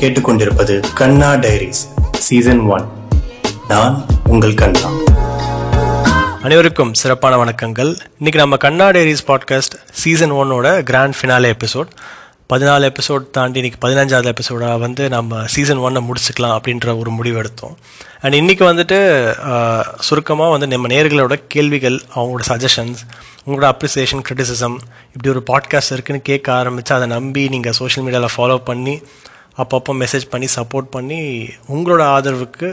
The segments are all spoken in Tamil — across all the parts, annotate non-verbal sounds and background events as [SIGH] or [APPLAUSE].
கேட்டுக்கொண்டிருப்பது கண்ணா டைரிஸ் சீசன் ஒன். நான் உங்கள் கண்ணா. அனைவருக்கும் சிறப்பான வணக்கங்கள். இன்னைக்கு நம்ம கண்ணா டைரிஸ் பாட்காஸ்ட் சீசன் ஒன்னோட கிராண்ட் ஃபினாலே எபிசோட் பதினாலு எபிசோட் தாண்டி இன்னைக்கு பதினஞ்சாவது எபிசோடாக வந்து நம்ம சீசன் ஒன்னை முடிச்சுக்கலாம் அப்படின்ற ஒரு முடிவு எடுத்தோம். அண்ட் இன்னைக்கு வந்துட்டு சுருக்கமாக வந்து நம்ம நேர்களோட கேள்விகள் அவங்களோட சஜஷன்ஸ் உங்களோட அப்ரிசியேஷன் கிரிட்டிசிசம் இப்படி ஒரு பாட்காஸ்ட் இருக்குன்னு கேட்க ஆரம்பித்து அதை நம்பி நீங்கள் சோஷியல் மீடியாவில் ஃபாலோ பண்ணி அப்பப்போ மெசேஜ் பண்ணி சப்போர்ட் பண்ணி உங்களோட ஆதரவுக்கு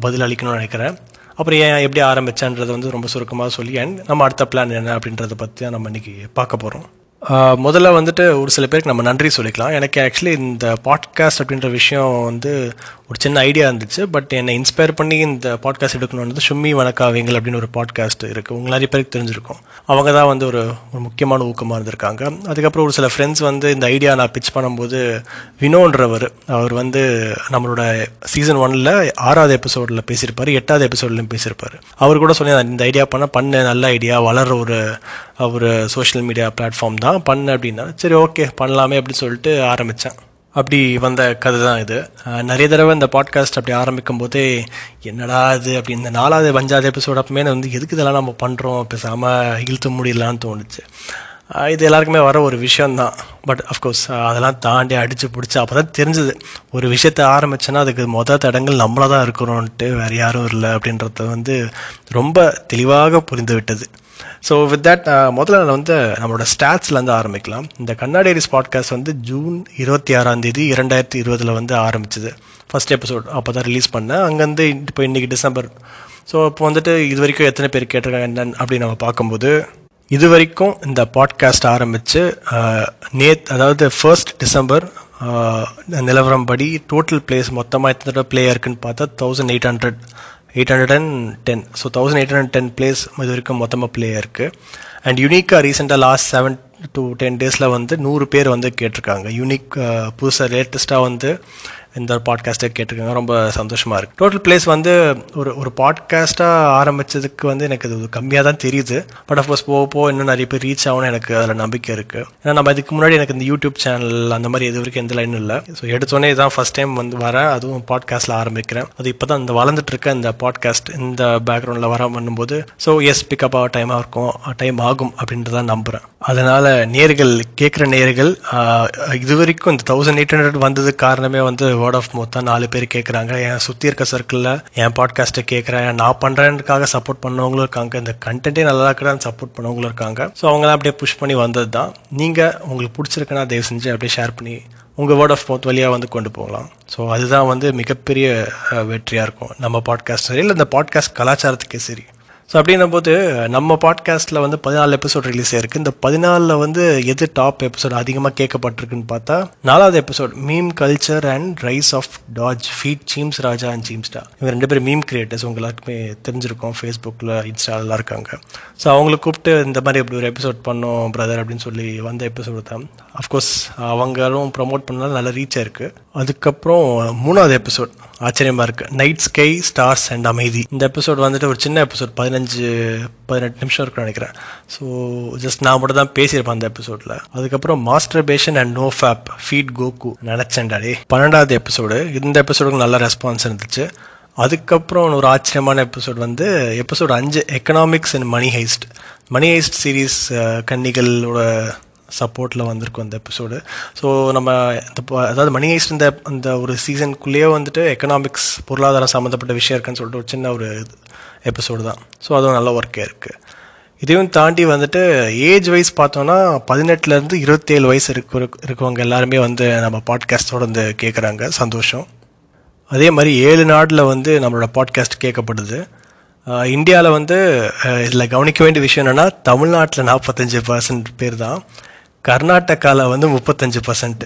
பதில் அளிக்கணும்னு நினைக்கிறேன். அப்புறம் ஏன் எப்படி ஆரம்பிச்சேன்றதை வந்து ரொம்ப சுருக்கமாக சொல்லி அண்ட் நம்ம அடுத்த பிளான் என்ன அப்படின்றத பற்றி தான் நம்ம இன்றைக்கி பார்க்க போகிறோம் முதல்ல வந்துட்டு ஒரு சில பேருக்கு நம்ம நன்றி சொல்லிக்கலாம். எனக்கு ஆக்சுவலி இந்த பாட்காஸ்ட் அப்படின்ற விஷயம் வந்து ஒரு சின்ன ஐடியா இருந்துச்சு பட் என்னை இன்ஸ்பயர் பண்ணி இந்த பாட்காஸ்ட் எடுக்கணும்னு வந்து சும்மி வணக்காவிங்கள் அப்படின்னு ஒரு பாட்காஸ்ட் இருக்குது உங்கள் நிறைய பேருக்கு தெரிஞ்சிருக்கும். அவங்க தான் வந்து ஒரு ஒரு முக்கியமான ஊக்கமாக இருந்திருக்காங்க. அதுக்கப்புறம் ஒரு சில ஃப்ரெண்ட்ஸ் வந்து இந்த ஐடியா நான் பிச் பண்ணும்போது வினோன்றவர் அவர் வந்து நம்மளோட சீசன் ஒன்ல ஆறாவது எபிசோடில் பேசியிருப்பார் எட்டாவது எபிசோட்லையும் பேசியிருப்பார். அவர் கூட சொல்லி இந்த ஐடியா பண்ண பண்ண நல்ல ஐடியா வளர்ற ஒரு ஒரு சோஷியல் மீடியா பிளாட்ஃபார்ம் தான் பண்ணு அப்படின்னா சரி ஓகே பண்ணலாமே அப்படின்னு சொல்லிட்டு ஆரம்பித்தேன் அப்படி வந்த கதை தான் இது நிறைய தடவை இந்த பாட்காஸ்ட் அப்படி ஆரம்பிக்கும் போதே என்னடா இது அப்படி இந்த நாலாவது அஞ்சாவது எபிசோட் அப்பமே வந்து எதுக்கு இதெல்லாம் நம்ம பண்ணுறோம் பேசாமல் இழுத்து முடியலான்னு தோணுச்சு. இது எல்லாருக்குமே வர ஒரு விஷயந்தான் பட் அஃப்கோர்ஸ் அதெல்லாம் தாண்டி அடித்து பிடிச்சி அப்போ தான் தெரிஞ்சுது. ஒரு விஷயத்தை ஆரம்பிச்சேன்னா அதுக்கு மொதல் தடங்கள் நம்மளாக தான் இருக்கிறோன்ட்டு வேறு யாரும் இல்லை அப்படின்றத வந்து ரொம்ப தெளிவாக புரிந்து விட்டது ஸோ வித் தட் முதல்ல நான் வந்து நம்மளோட ஸ்டாட்ஸ்லேருந்து ஆரம்பிக்கலாம். இந்த கண்ணாடேரிஸ் பாட்காஸ்ட் வந்து ஜூன் இருபத்தி ஆறாம் தேதி இரண்டாயிரத்தி இருபதில் வந்து ஆரம்பிச்சது. ஃபர்ஸ்ட் எபிசோட் அப்போ தான் ரிலீஸ் பண்ணேன். அங்கேருந்து இப்போ இன்னைக்கு டிசம்பர். ஸோ இப்போ வந்துட்டு இது வரைக்கும் எத்தனை பேர் கேட்டிருக்காங்க என்னன்னு அப்படி நம்ம பார்க்கும்போது இது வரைக்கும் இந்த பாட்காஸ்ட் ஆரம்பித்து நேத் அதாவது ஃபர்ஸ்ட் டிசம்பர் நிலவரம் படி டோட்டல் பிளேஸ் மொத்தமாக எத்தனை பிளே இருக்குன்னு பார்த்தா thousand eight hundred eight hundred and ten so thousand eight hundred ten plays இது வரைக்கும் மொத்தமாக பிளே இருக்குது அண்ட் யூனிக்காக ரீசெண்டாக லாஸ்ட் செவன் டு டென் டேஸில் வந்து நூறு பேர் வந்து கேட்டிருக்காங்க. யூனிக் புதுசாக லேட்டஸ்ட்டாக வந்து இந்த பாட்காஸ்ட்டை கேட்டிருக்காங்க. ரொம்ப சந்தோஷமாக இருக்குது டோட்டல் பிளேஸ் வந்து ஒரு ஒரு பாட்காஸ்ட்டாக ஆரம்பித்ததுக்கு வந்து எனக்கு அது கம்மியாக தான் தெரியுது. பட் அஃப்கோர்ஸ் போக போக இன்னும் நிறைய பேர் ரீச் ஆகணும்னு எனக்கு அதில் நம்பிக்கை இருக்குது ஏன்னா நம்ம இதுக்கு முன்னாடி எனக்கு இந்த யூடியூப் சேனல் அந்த மாதிரி இது வரைக்கும் எந்த லைனும் இல்லை. ஸோ எடுத்தோடனே இதான் ஃபஸ்ட் டைம் வந்து வரேன் அதுவும் பாட்காஸ்ட்டில் ஆரம்பிக்கிறேன். அது இப்போ தான் இந்த வளர்ந்துட்டு இருக்க இந்த பாட்காஸ்ட் இந்த பேக்ரவுண்டில் வர பண்ணும்போது ஸோ எஸ் பிக்கப் ஆக டைமாக இருக்கும் டைம் ஆகும் அப்படின்றத நம்புகிறேன் அதனால் நேர்கள் கேட்குற நேர்கள் இது வரைக்கும் இந்த தௌசண்ட் எயிட் ஹண்ட்ரட் வந்ததுக்கு காரணமே வந்து வேர்ட் ஆஃப் மவுத் தான் நாலு பேர் கேட்குறாங்க என் சுற்றி இருக்க சர்க்கிளில் என் பாட்காஸ்ட்டை கேட்குறேன் நான் பண்ணுறேன்னுக்காக சப்போர்ட் பண்ணவங்களும் இருக்காங்க. இந்த கண்டென்ட்டே நல்லா இருக்கிறான்னு சப்போர்ட் பண்ணவங்களும் இருக்காங்க. ஸோ அவங்களாம் அப்படியே புஷ் பண்ணி வந்தது தான் நீங்கள் உங்களுக்கு பிடிச்சிருக்குன்னா தயவு செஞ்சு அப்படியே ஷேர் பண்ணி உங்கள் வேர்ட் ஆஃப் மவுத் வழியாக வந்து கொண்டு போகலாம். ஸோ அதுதான் வந்து மிகப்பெரிய வெற்றியாக இருக்கும். நம்ம பாட்காஸ்ட் சரி இல்லை இந்த பாட்காஸ்ட் கலாச்சாரத்துக்கே சரி. ஸோ அப்படின்னும் போது நம்ம பாட்காஸ்ட்டில் வந்து பதினாலு எபிசோட் ரிலீஸ் ஆயிருக்கு. இந்த பதினாலில் வந்து எது டாப் எபிசோட் அதிகமாக கேட்கப்பட்டிருக்குன்னு பார்த்தா நாலாவது episode meme culture and rise of doge feat Cheems Raja and சீம்ஸ்டா இவங்க ரெண்டு பேரும் மீம் கிரியேட்டர்ஸ் உங்க எல்லாருக்குமே தெரிஞ்சிருக்கும். ஃபேஸ்புக்கில் இன்ஸ்டாலெலாம் இருக்காங்க. ஸோ அவங்கள கூப்பிட்டு இந்த மாதிரி இப்படி ஒரு எபிசோட் பண்ணோம் பிரதர் அப்படின்னு சொல்லி வந்த எபிசோடு தான். அஃப்கோர்ஸ் அவங்களும் ப்ரமோட் பண்ணாலும் நல்ல ரீச் ஆயிருக்கு. அதுக்கப்புறம் மூணாவது எபிசோட் ஆச்சரியமாக இருக்குது நைட் ஸ்கை ஸ்டார்ஸ் அண்ட் அமைதி இந்த எபிசோட் வந்துட்டு ஒரு சின்ன எபிசோட் பதினஞ்சு பதினெட்டு நிமிஷம் இருக்குன்னு நினைக்கிறேன். ஸோ ஜஸ்ட் நான் மட்டும் தான் பேசியிருப்பேன் அந்த எபிசோட்ல அதுக்கப்புறம் master passion and no fab feat Goku நினைச்சேன்டாடே பன்னெண்டாவது எபிசோடு இந்த எபிசோடுக்கு நல்ல ரெஸ்பான்ஸ் இருந்துச்சு. அதுக்கப்புறம் ஒரு ஆச்சரியமான எபிசோட் வந்து எபிசோட் அஞ்சு economics and money heist money heist series கன்னிகளோட சப்போர்ட்டில் வந்திருக்கும் அந்த எபிசோடு ஸோ நம்ம இந்த அதாவது மணி ஹைஸ்ட் இந்த அந்த ஒரு சீசனுக்குள்ளேயே வந்துட்டு எக்கனாமிக்ஸ் பொருளாதாரம் சம்மந்தப்பட்ட விஷயம் இருக்குன்னு சொல்லிட்டு ஒரு சின்ன ஒரு எபிசோடு தான். ஸோ அதுவும் நல்ல ஒர்க்கே இருக்குது இதையும் தாண்டி வந்துட்டு ஏஜ் வைஸ் பார்த்தோன்னா பதினெட்டுலேருந்து இருபத்தேழு வயசு இருக்க இருக்கவங்க எல்லாருமே வந்து நம்ம பாட்காஸ்ட் வந்து கேட்குறாங்க சந்தோஷம். அதே மாதிரி ஏழு நாட்டில் வந்து நம்மளோட பாட்காஸ்ட் கேட்கப்படுது. இந்தியாவில் வந்து இதில் கவனிக்க வேண்டிய விஷயம் என்னென்னா தமிழ்நாட்டில் நாற்பத்தஞ்சு பர்சன்ட் பேர் தான். கர்நாடகாவில் வந்து முப்பத்தஞ்சு பர்சன்ட்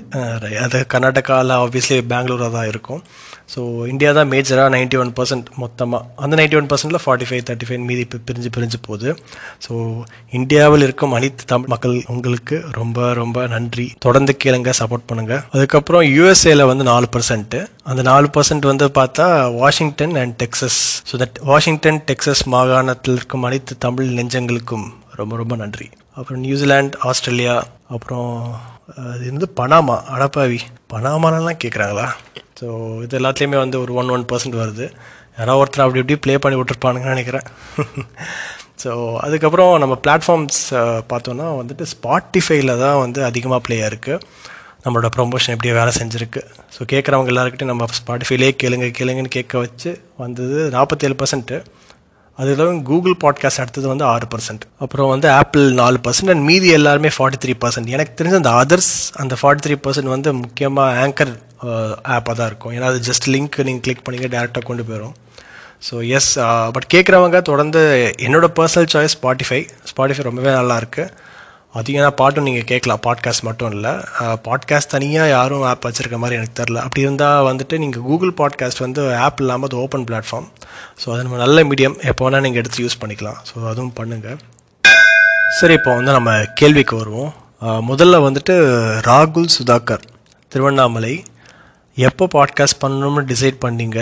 அது கர்நாடகாவில் ஆப்வியஸ்லி பெங்களூராக தான் இருக்கும். ஸோ இந்தியா தான் மேஜராக நைன்டி ஒன் பர்சன்ட் மொத்தமாக அந்த நைன்டி ஒன் பர்சன்டில் ஃபார்ட்டி ஃபைவ் தேர்ட்டி ஃபைவ் மீதி இப்போ பிரிஞ்சு பிரிஞ்சு போகுது. ஸோ இந்தியாவில் இருக்கும் அனைத்து தமிழ் மக்கள் உங்களுக்கு ரொம்ப ரொம்ப நன்றி. தொடர்ந்து கேளுங்க சப்போர்ட் பண்ணுங்கள் அதுக்கப்புறம் யூஎஸ்ஏல வந்து நாலு பர்சன்ட்டு அந்த நாலு பர்சன்ட் வந்து பார்த்தா Washington and Texas so that Washington Texas மாகாணத்தில் இருக்கும் அனைத்து தமிழ் நெஞ்சங்களுக்கும் ரொம்ப ரொம்ப நன்றி. அப்புறம் நியூசிலாண்ட் ஆஸ்திரேலியா அப்புறம் அது வந்து பனாமா அடப்பாவி. பனாமாலலாம் கேட்குறாங்களா ஸோ இது எல்லாத்துலேயுமே வந்து ஒரு ஒன் ஒன் பர்சன்ட் வருது. யாராவது ஒருத்தர் அப்படி இப்படி ப்ளே பண்ணி விட்டுருப்பானுங்கன்னு நினைக்கிறேன். [LAUGHS] ஸோ அதுக்கப்புறம் நம்ம பிளாட்ஃபார்ம்ஸ் பார்த்தோன்னா வந்துட்டு ஸ்பாட்டிஃபைல தான் வந்து அதிகமாக ப்ளே இருக்குது நம்மளோட ப்ரொமோஷன் எப்படியோ வேலை செஞ்சுருக்கு. ஸோ கேட்குறவங்க எல்லாருக்கிட்டையும் நம்ம ஸ்பாட்டிஃபைலே கேளுங்க கேளுங்கன்னு கேட்க வச்சு வந்தது நாற்பத்தேழு பர்சன்ட்டு அதில் கூகுள் பாட்காஸ்ட் அடுத்தது வந்து ஆறு பர்சன்ட் அப்புறம் வந்து ஆப்பிள் நாலு பர்சன்ட் அண்ட் மீதி எல்லாருமே ஃபார்ட்டி த்ரீ பர்சன்ட் எனக்கு தெரிஞ்ச அந்த அதர்ஸ் அந்த ஃபார்ட்டி த்ரீ பர்சன்ட் வந்து முக்கியமாக ஆங்கர் ஆப்பாக தான் இருக்கும். ஏன்னா அது ஜஸ்ட் லிங்க் நீங்கள் கிளிக் பண்ணிங்க டேரெக்டாக கொண்டு போயிடும் ஸோ எஸ் பட் கேட்குறவங்க தொடர்ந்து என்னோட பர்சனல் சாய்ஸ் ஸ்பாட்டிஃபை ஸ்பாட்டிஃபை ரொம்பவே நல்லாயிருக்கு அதிகமாக பாட்டும் நீங்கள் கேட்கலாம். பாட்காஸ்ட் மட்டும் இல்லை. பாட்காஸ்ட் தனியாக யாரும் ஆப் வச்சுருக்க மாதிரி எனக்கு தெரில அப்படி இருந்தால் வந்துட்டு நீங்கள் கூகுள் பாட்காஸ்ட் வந்து ஆப் இல்லாமல் அது ஓப்பன் பிளாட்ஃபார்ம் ஸோ அது நம்ம நல்ல மீடியம் எப்போ வேணால் நீங்கள் எடுத்து யூஸ் பண்ணிக்கலாம். ஸோ அதுவும் பண்ணுங்கள் சரி இப்போ வந்து நம்ம கேள்விக்கு வருவோம். முதல்ல வந்துட்டு ராகுல் சுதாகர் திருவண்ணாமலை. எப்போ பாட்காஸ்ட் பண்ணணும்னு டிசைட் பண்ணீங்க?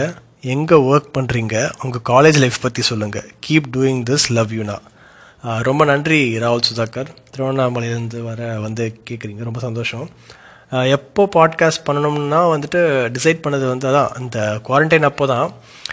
எங்கே ஒர்க் பண்ணுறீங்க உங்கள் காலேஜ் லைஃப் பற்றி சொல்லுங்கள் கீப் டூயிங் திஸ் லவ் யூனா ரொம்ப நன்றி ராகுல் சுதாகர். திருவண்ணாமலையிலேருந்து வர வந்து கேட்குறீங்க ரொம்ப சந்தோஷம். எப்போ பாட்காஸ்ட் பண்ணணும்னா வந்துட்டு டிசைட் பண்ணது வந்து அதான் இந்த குவாரண்டைன் அப்போ தான்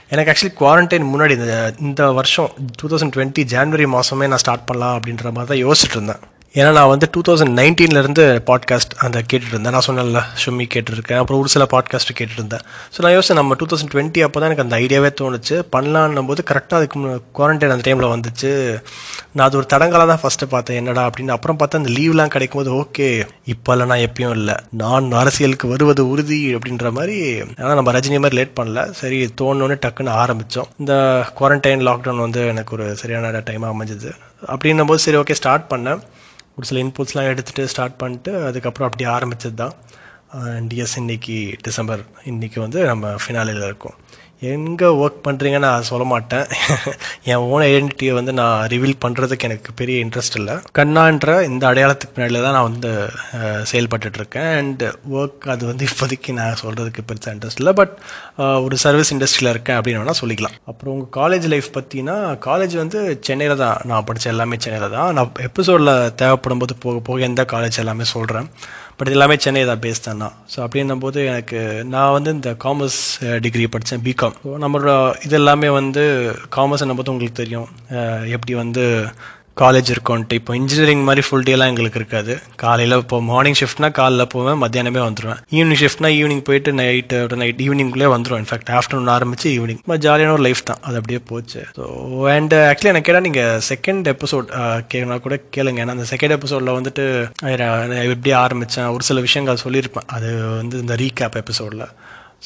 எனக்கு ஆக்சுவலி குவாரண்டைன் முன்னாடி இந்த இந்த வருஷம் டூ தௌசண்ட் டுவெண்ட்டி ஜான்வரி மாதமே நான் ஸ்டார்ட் பண்ணலாம் அப்படின்ற மாதிரி தான் யோசிச்சுட்டு இருந்தேன். ஏன்னா நான் வந்து டூ தௌசண்ட் நைன்டீன்லேருந்து பாட்காஸ்ட் அந்த கேட்டுட்டு இருந்தேன் நான் சொன்னேன்ல ஷும்மி கேட்டுருக்கேன் அப்புறம் ஒரு சில பாட்காஸ்ட் கேட்டுருந்தேன் ஸோ நான் யோசிச்சேன் நம்ம டூ தௌசண்ட் டுவெண்ட்டி அப்போ தான் எனக்கு அந்த ஐடியாவே தோணுச்சு. பண்ணலான்னும் போது கரெக்டாக அதுக்கு குவாரண்டைன் அந்த டைமில் வந்துச்சு. நான் அது ஒரு தடங்களாக தான் ஃபஸ்ட்டு பார்த்தேன். என்னடா அப்படின்னு அப்புறம் பார்த்தா அந்த லீவ்லாம் கிடைக்கும் போது ஓகே இப்போல்லாம் நான் எப்பயும் இல்லை. நான் அரசியலுக்கு வருவது உறுதி அப்படின்ற மாதிரி ஆனால் நம்ம ரஜினி மாதிரி லேட் பண்ணல. சரி தோணுன்னு டக்குன்னு ஆரம்பித்தோம் இந்த குவாரண்டைன் லாக்டவுன் வந்து எனக்கு ஒரு சரியான டைமாக அமைஞ்சது. அப்படின்னும் போது சரி ஓகே ஸ்டார்ட் பண்ணேன். ஒரு சில இன்புட்ஸ்லாம் எடுத்துகிட்டு ஸ்டார்ட் பண்ணிட்டு அதுக்கப்புறம் அப்படி ஆரம்பிச்சது தான் அண்ட் எஸ் இன்னைக்கு டிசம்பர் இன்றைக்கி வந்து நம்ம ஃபினாலில் இருக்கோம். எங்கே ஒர்க் பண்ணுறீங்கன்னு நான் சொல்ல மாட்டேன். [LAUGHS] என் ஓன் ஐடென்டிட்டியை வந்து நான் ரிவீல் பண்ணுறதுக்கு எனக்கு பெரிய இன்ட்ரெஸ்ட் இல்லை. கண்ணான்ற இந்த அடையாளத்துக்கு பின்னாடி தான் நான் வந்து செயல்பட்டுட்ருக்கேன் அண்ட் ஒர்க் அது வந்து இப்போதைக்கு நான் சொல்கிறதுக்கு பெருசாக இன்ட்ரெஸ்ட் இல்லை. பட் ஒரு சர்வீஸ் இண்டஸ்ட்ரியில் இருக்கேன் அப்படின்னு வேணால் சொல்லிக்கலாம். அப்புறம் உங்கள் காலேஜ் லைஃப் பார்த்தீங்கன்னா காலேஜ் வந்து சென்னையில் தான் நான் படித்த எல்லாமே சென்னையில் தான். நான் எபிசோடில் தேவைப்படும் போது போக போக எந்த காலேஜ் எல்லாமே சொல்கிறேன் பட் இது எல்லாமே சென்னை தான் பேஸ் தான் நான் ஸோ அப்படின்னும் போது எனக்கு நான் வந்து இந்த காமர்ஸ் டிகிரி படித்தேன் பிகாம் நம்மளோட இது எல்லாமே வந்து காமர்ஸ் போது உங்களுக்கு தெரியும். எப்படி வந்து காலேஜ் இருக்கோன்ட்டு இப்போ இன்ஜினியரிங் மாதிரி ஃபுல் டேலாம் எங்களுக்கு இருக்காது. காலையில் இப்போ மார்னிங் ஷிஃப்ட்னா காலைல போவேன் மத்தியானமே வந்துடுவேன் ஈவினிங் ஷிஃப்ட்னா ஈவினிங் போயிட்டு நைட்டு நைட் ஈவினிங்குள்ளே வந்துடும் இன்ஃபேக்ட் ஆஃப்டர்நூன் ஆரம்பிச்சு ஈவினிங் ஜாலியான ஒரு லைஃப் தான். அது அப்படியே போச்சு. ஸோ அண்ட் ஆக்சுவலி எனக்கு கேட்டால் நீங்கள் செகண்ட் எபிசோட் uh, கேட்கனா கூட கேளுங்க. ஏன்னா அந்த செகண்ட் எபிசோடில் வந்துட்டு எப்படி ஆரம்பித்தேன் ஒரு சில விஷயங்கள் சொல்லியிருப்பேன். அது வந்து இந்த ரீகேப் எபிசோடில்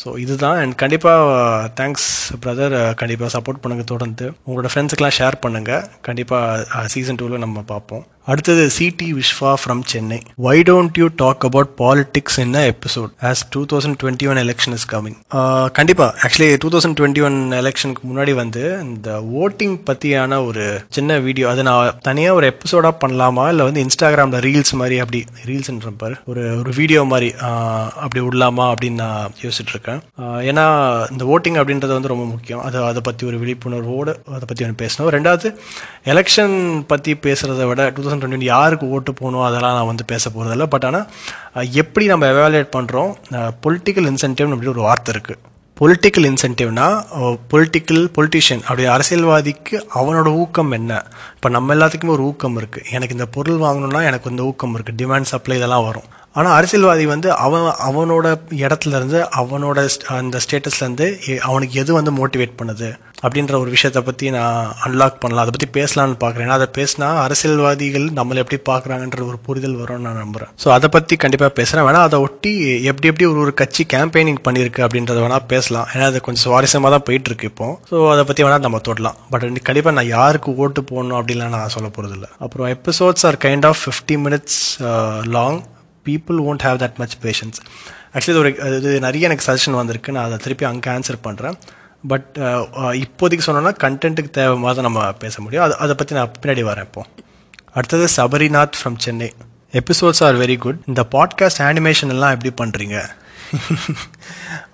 ஸோ இதுதான். அண்ட் கண்டிப்பாக தேங்க்ஸ் பிரதர் uh, கண்டிப்பாக சப்போர்ட் பண்ணுங்கள் தொடர்ந்து. உங்களோட ஃப்ரெண்ட்ஸுக்கெலாம் ஷேர் பண்ணுங்கள் கண்டிப்பாக சீசன் uh, டூவில் நம்ம பார்ப்போம். அடுத்தது C D Viswa from Chennai why don't you talk about politics in episode as two thousand twenty one election is coming கண்டிப்பாக actually two thousand twenty one எலெக்ஷனுக்கு முன்னாடி வந்து இந்த ஓட்டிங் பற்றியான ஒரு சின்ன வீடியோ அதை நான் தனியாக ஒரு எபிசோடாக பண்ணலாமா? இல்லை வந்து இன்ஸ்டாகிராமில் ரீல்ஸ் மாதிரி அப்படி ரீல்ஸ்ன்றப்பார் ஒரு ஒரு வீடியோ மாதிரி அப்படி விடலாமா அப்படின்னு நான் யோசிச்சுட்டு இருக்கேன். ஏன்னா இந்த ஓட்டிங் அப்படின்றது வந்து ரொம்ப முக்கியம். அது அதை பற்றி ஒரு விழிப்புணர்வோடு அதை பற்றி ஒன்று பேசணும். ரெண்டாவது எலெக்ஷன் பற்றி பேசுகிறத விட டூ தௌசண்ட் டுவெண்ட்டி யாருக்கு ஓட்டு போகணும் அதெல்லாம் நான் வந்து பேச போகிறதில்ல பட் ஆனால் எப்படி நம்ம எவாலுவேட் பண்ணுறோம் பொலிட்டிக்கல் இன்சென்டிவ் அப்படி ஒரு வார்த்தை இருக்குது பொலிட்டிக்கல் இன்சென்டிவ்னா பொலிட்டிக்கல் பொலிட்டிஷியன் அப்படி அரசியல்வாதிக்கு அவனோட ஊக்கம் என்ன? இப்போ நம்ம எல்லாத்துக்குமே ஒரு ஊக்கம் இருக்குது எனக்கு இந்த பொருள் வாங்கணும்னா எனக்கு இந்த ஊக்கம் இருக்குது டிமாண்ட் சப்ளை இதெல்லாம் வரும். ஆனால் அரசியல்வாதி வந்து அவன் அவனோட இடத்துல இருந்து அவனோட அந்த ஸ்டேட்டஸ்லேருந்து அவனுக்கு எது வந்து மோட்டிவேட் பண்ணுது அப்படின்ற ஒரு விஷயத்தை பற்றி நான் அன்லாக் பண்ணலாம். அதை பற்றி பேசலான்னு பார்க்குறேன் ஏன்னா அதை பேசினா அரசியல்வாதிகள் நம்மளை எப்படி பார்க்குறாங்கன்ற ஒரு புரிதல் வரும்னு நான் நம்புகிறேன் ஸோ அதை பற்றி கண்டிப்பாக பேசுகிறேன் வேணால் அதை ஒட்டி எப்படி எப்படி ஒரு ஒரு கட்சி கேம்பெயினிங் பண்ணியிருக்கு அப்படின்றத வேணால் பேசலாம். ஏன்னா அது கொஞ்சம் சுவாரஸ்யமாக தான் போயிட்டுருக்கு இப்போ. ஸோ அதை பற்றி வேணால் நம்ம தொடலாம். பட் கண்டிப்பாக நான் யாருக்கு ஓட்டு போடணும் அப்படின்லாம் நான் சொல்ல போகிறதில்ல அப்புறம் episodes are kind of fifty minutes long people won't have that much patience actually ஒரு இது நிறைய எனக்கு சஜஷன் வந்திருக்கு. நான் அதை திருப்பி அங்கே ஆன்சர் பண்ணுறேன் பட் uh, uh, இப்போதைக்கு சொன்னோன்னா கண்டென்ட்டுக்கு தேவை மாதிரி நம்ம பேச முடியும். அது அதை பற்றி நான் பின்னாடி வரேன் இப்போ. அடுத்தது Sabarinath from Chennai episodes are very good இந்த பாட்காஸ்ட் அனிமேஷன் எல்லாம் எப்படி பண்ணுறீங்க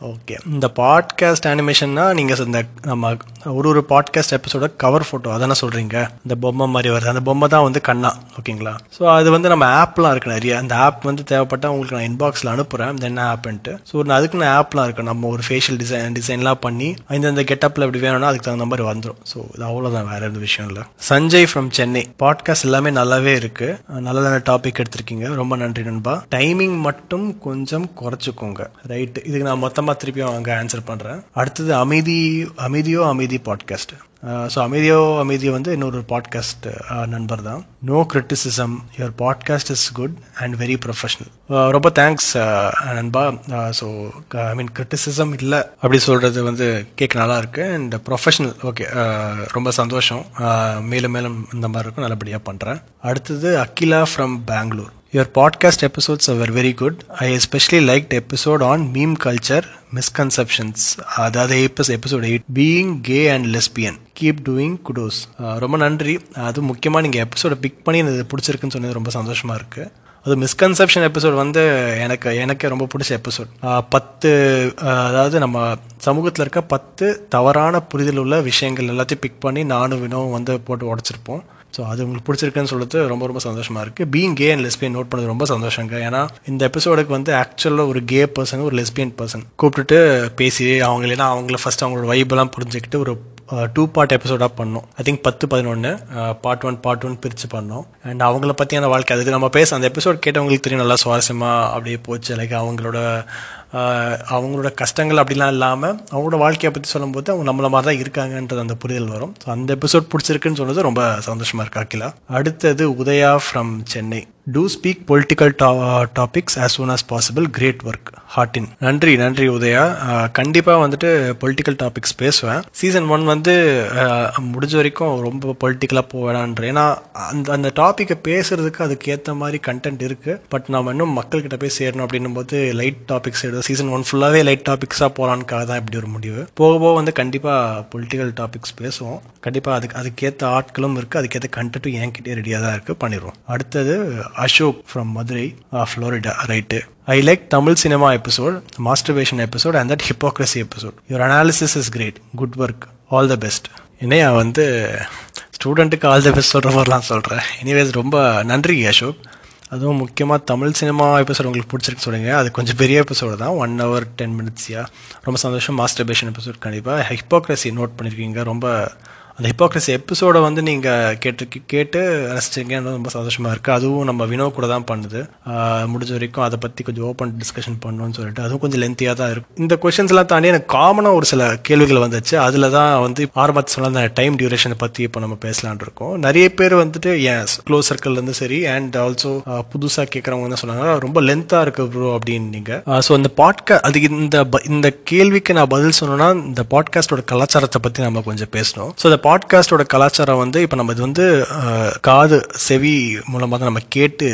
ஓகே இந்த பாட்காஸ்ட் அனிமேஷன்னா நீங்கள் இந்த நம்ம ஒரு ஒரு பாட்காஸ்ட் எபிசோட கவர் ஃபோட்டோ அதானே சொல்கிறீங்க இந்த பொம்மை மாதிரி வருது. அந்த பொம்மை தான் வந்து கண்ணா ஓகேங்களா? ஸோ அது வந்து நம்ம ஆப்லாம் இருக்குது நிறைய. அந்த ஆப் வந்து தேவைப்பட்டால் உங்களுக்கு நான் இன்பாக்ஸில் அனுப்புகிறேன் இந்த என்ன ஆப்ன்ட்டு ஸோ அதுக்கு நான் ஆப்லாம் இருக்குது நம்ம ஒரு ஃபேஷியல் டிசைன் டிசைன்லாம் பண்ணி இந்த கெட்டப்பில் எப்படி வேணும்னா அதுக்கு தகுந்த மாதிரி வந்துடும் ஸோ இது அவ்வளோதான் வேற எந்த விஷயம் இல்லை. சஞ்சய் ஃப்ரம் சென்னை பாட்காஸ்ட் எல்லாமே நல்லாவே இருக்குது நல்ல நல்ல டாபிக் எடுத்திருக்கீங்க. ரொம்ப நன்றி நண்பா. டைமிங் மட்டும் கொஞ்சம் குறைச்சிக்கோங்க. ரைட் இதுக்கு நான் மொத்தமாக திருப்பியும் அங்கே ஆன்சர் பண்ணுறேன் அடுத்தது அமைதி அமைதியோ அமைதி பாட்காஸ்ட் ஸோ அமைதியோ அமைதியோ வந்து இன்னொரு பாட்காஸ்ட் நண்பர் தான். No criticism your podcast is good and very professional ரொம்ப தேங்க்ஸ் நண்பா. ஸோ ஐ மீன் கிரிட்டிசிசம் இல்லை அப்படி சொல்கிறது வந்து கேட்க நல்லா இருக்கு அண்ட் ப்ரொஃபஷனல் ஓகே ரொம்ப சந்தோஷம். மேலும் மேலும் இந்த மாதிரி இருக்கும். நல்லபடியாக பண்ணுறேன் அடுத்தது Akila from Bangalore Your podcast episodes were very good. I especially liked episode on meme culture misconceptions. அதாவது episode eight being gay and lesbian keep doing kudos ரொம்ப நன்றி. அது முக்கியமாக நீங்கள் எபிசோடை பிக் பண்ணி எனக்கு பிடிச்சிருக்குன்னு சொன்னது ரொம்ப சந்தோஷமாக இருக்குது அது மிஸ்கன்செப்ஷன் எபிசோட் வந்து எனக்கு எனக்கே ரொம்ப பிடிச்ச எபிசோட் பத்து அதாவது நம்ம சமூகத்தில் இருக்க பத்து தவறான புரிதல் உள்ள விஷயங்கள் எல்லாத்தையும் பிக் பண்ணி நானும் வினோவும் வந்து போட்டு உடச்சிருப்போம். ஸோ அது உங்களுக்கு பிடிச்சிருக்குன்னு சொல்லிட்டு ரொம்ப ரொம்ப சந்தோஷமாக இருக்குது being gay and lesbian note பண்ணது ரொம்ப சந்தோஷங்க. ஏன்னா இந்த எபிசோடுக்கு வந்து ஆக்சுவலாக ஒரு கே பர்சன் ஒரு லெஸ்பியன் பர்சன் கூப்பிட்டுட்டு பேசி அவங்களேனா அவங்கள ஃபஸ்ட் அவங்களோட வைபெல்லாம் புரிஞ்சுக்கிட்டு ஒரு டூ பார்ட் எபிசோடாக பண்ணோம். ஐ திங்க் பத்து பதினொன்று பார்ட் ஒன் பார்ட் ஒன் பிரித்து பண்ணோம். அண்ட் அவங்கள பற்றியான வாழ்க்கை அதுக்கு நம்ம பேச அந்த எபிசோட் கேட்டவங்களுக்கு தெரியும் நல்லா சுவாரஸ்யமாக அப்படியே போச்சு. லைக் அவங்களோட அவங்களோட கஷ்டங்கள் அப்படிலாம் இல்லாமல் அவங்களோட வாழ்க்கையை பற்றி சொல்லும்போது அவங்க நம்மள மாதிரி தான் இருக்காங்கன்றது அந்த புரிதல் வரும். ஸோ அந்த எபிசோட் பிடிச்சிருக்குன்னு சொன்னது ரொம்ப சந்தோஷமாக இருக்கு அகிலா. அடுத்தது Udaya from Chennai. To speak political topics as soon as possible great work heart நன்றி நன்றி உதயா. கண்டிப்பாக வந்துட்டு பொலிட்டிக்கல் டாபிக்ஸ் பேசுவேன். சீசன் ஒன் வந்து முடிஞ்ச வரைக்கும் ரொம்ப பொலிட்டிக்கலாக போவேடான்ற ஏன்னா அந்த அந்த டாப்பிக்கை பேசுறதுக்கு அதுக்கு ஏற்ற மாதிரி கண்டென்ட் இருக்குது பட் நாம் இன்னும் மக்கள்கிட்ட போய் சேரணும் அப்படின்னும் போது லைட் டாபிக்ஸ் எடு சீசன் ஒன் ஃபுல்லாகவே லைட் டாபிக்ஸாக போகலான்னுக்காக தான் இப்படி ஒரு முடிவு. போக போக வந்து கண்டிப்பாக பொலிட்டிக்கல் டாபிக்ஸ் பேசுவோம். கண்டிப்பாக அதுக்கு அதுக்கேற்ற ஆட்களும் இருக்குது அதுக்கேற்ற கண்டென்ட்டும் என்கிட்டே ரெடியாக தான் இருக்குது பண்ணிடுவோம். அடுத்தது Ashok from Madurai Florida right I like Tamil cinema episode masturbation episode and that hypocrisy episode your analysis is great good work all the best என்னையா வந்து ஸ்டூடெண்ட்டுக்கு ஆல் த பெஸ்ட் சொல்கிற மாதிரிலாம் சொல்கிறேன் எனிவேஸ் ரொம்ப நன்றி அசோக். அதுவும் முக்கியமாக தமிழ் சினிமா எபிசோட் உங்களுக்கு பிடிச்சிருக்கு சொல்லுங்க. அது கொஞ்சம் பெரிய எபிசோடு தான். ஒன் ஹவர் டென் மினிட்ஸியா ரொம்ப சந்தோஷம். மாஸ்டர்பேஷன் எபிசோட் கண்டிப்பாக ஹிப்போக்ரஸி நோட் பண்ணியிருக்கீங்க ரொம்ப அந்த ஹிப்போக்ரஸி எபிசோடை வந்து நீங்கள் கேட்டு கேட்டு ரசிச்சிருக்கீங்கன்னு ரொம்ப சந்தோஷமாக இருக்குது அதுவும் நம்ம வினோ கூட தான் பண்ணுது. முடிஞ்ச வரைக்கும் அதை பற்றி கொஞ்சம் ஓப்பன் டிஸ்கஷன் பண்ணணும்னு சொல்லிட்டு அதுவும் கொஞ்சம் லென்த்தியாக தான் இருக்கும் இந்த கொஷின்ஸ்லாம் தாண்டி எனக்கு காமனாக ஒரு சில கேள்விகள் வந்துச்சு. அதில் தான் வந்து ஆரம்பத்து சொன்ன அந்த டைம் டியூரேஷனை பற்றி இப்போ நம்ம பேசலான் இருக்கோம். நிறைய பேர் வந்துட்டு என் க்ளோஸ் சர்க்கிள்லேருந்து சரி அண்ட் ஆல்சோ புதுசாக கேட்குறவங்க தான் சொன்னாங்க ரொம்ப லென்த்தாக இருக்கு ப்ரோ அப்படின்னு நீங்கள் ஸோ இந்த பாட்காஸ்ட் அது இந்த இந்த கேள்விக்கு நான் பதில் சொன்னோன்னா இந்த பாட்காஸ்டோட கலாச்சாரத்தை பற்றி நம்ம கொஞ்சம் பேசணும். ஸோ இந்த பாட்காஸ்டோட கலாச்சாரம் வந்து இப்போ நம்ம இது வந்து காது செவி மூலமாக தான் நம்ம கேட்டு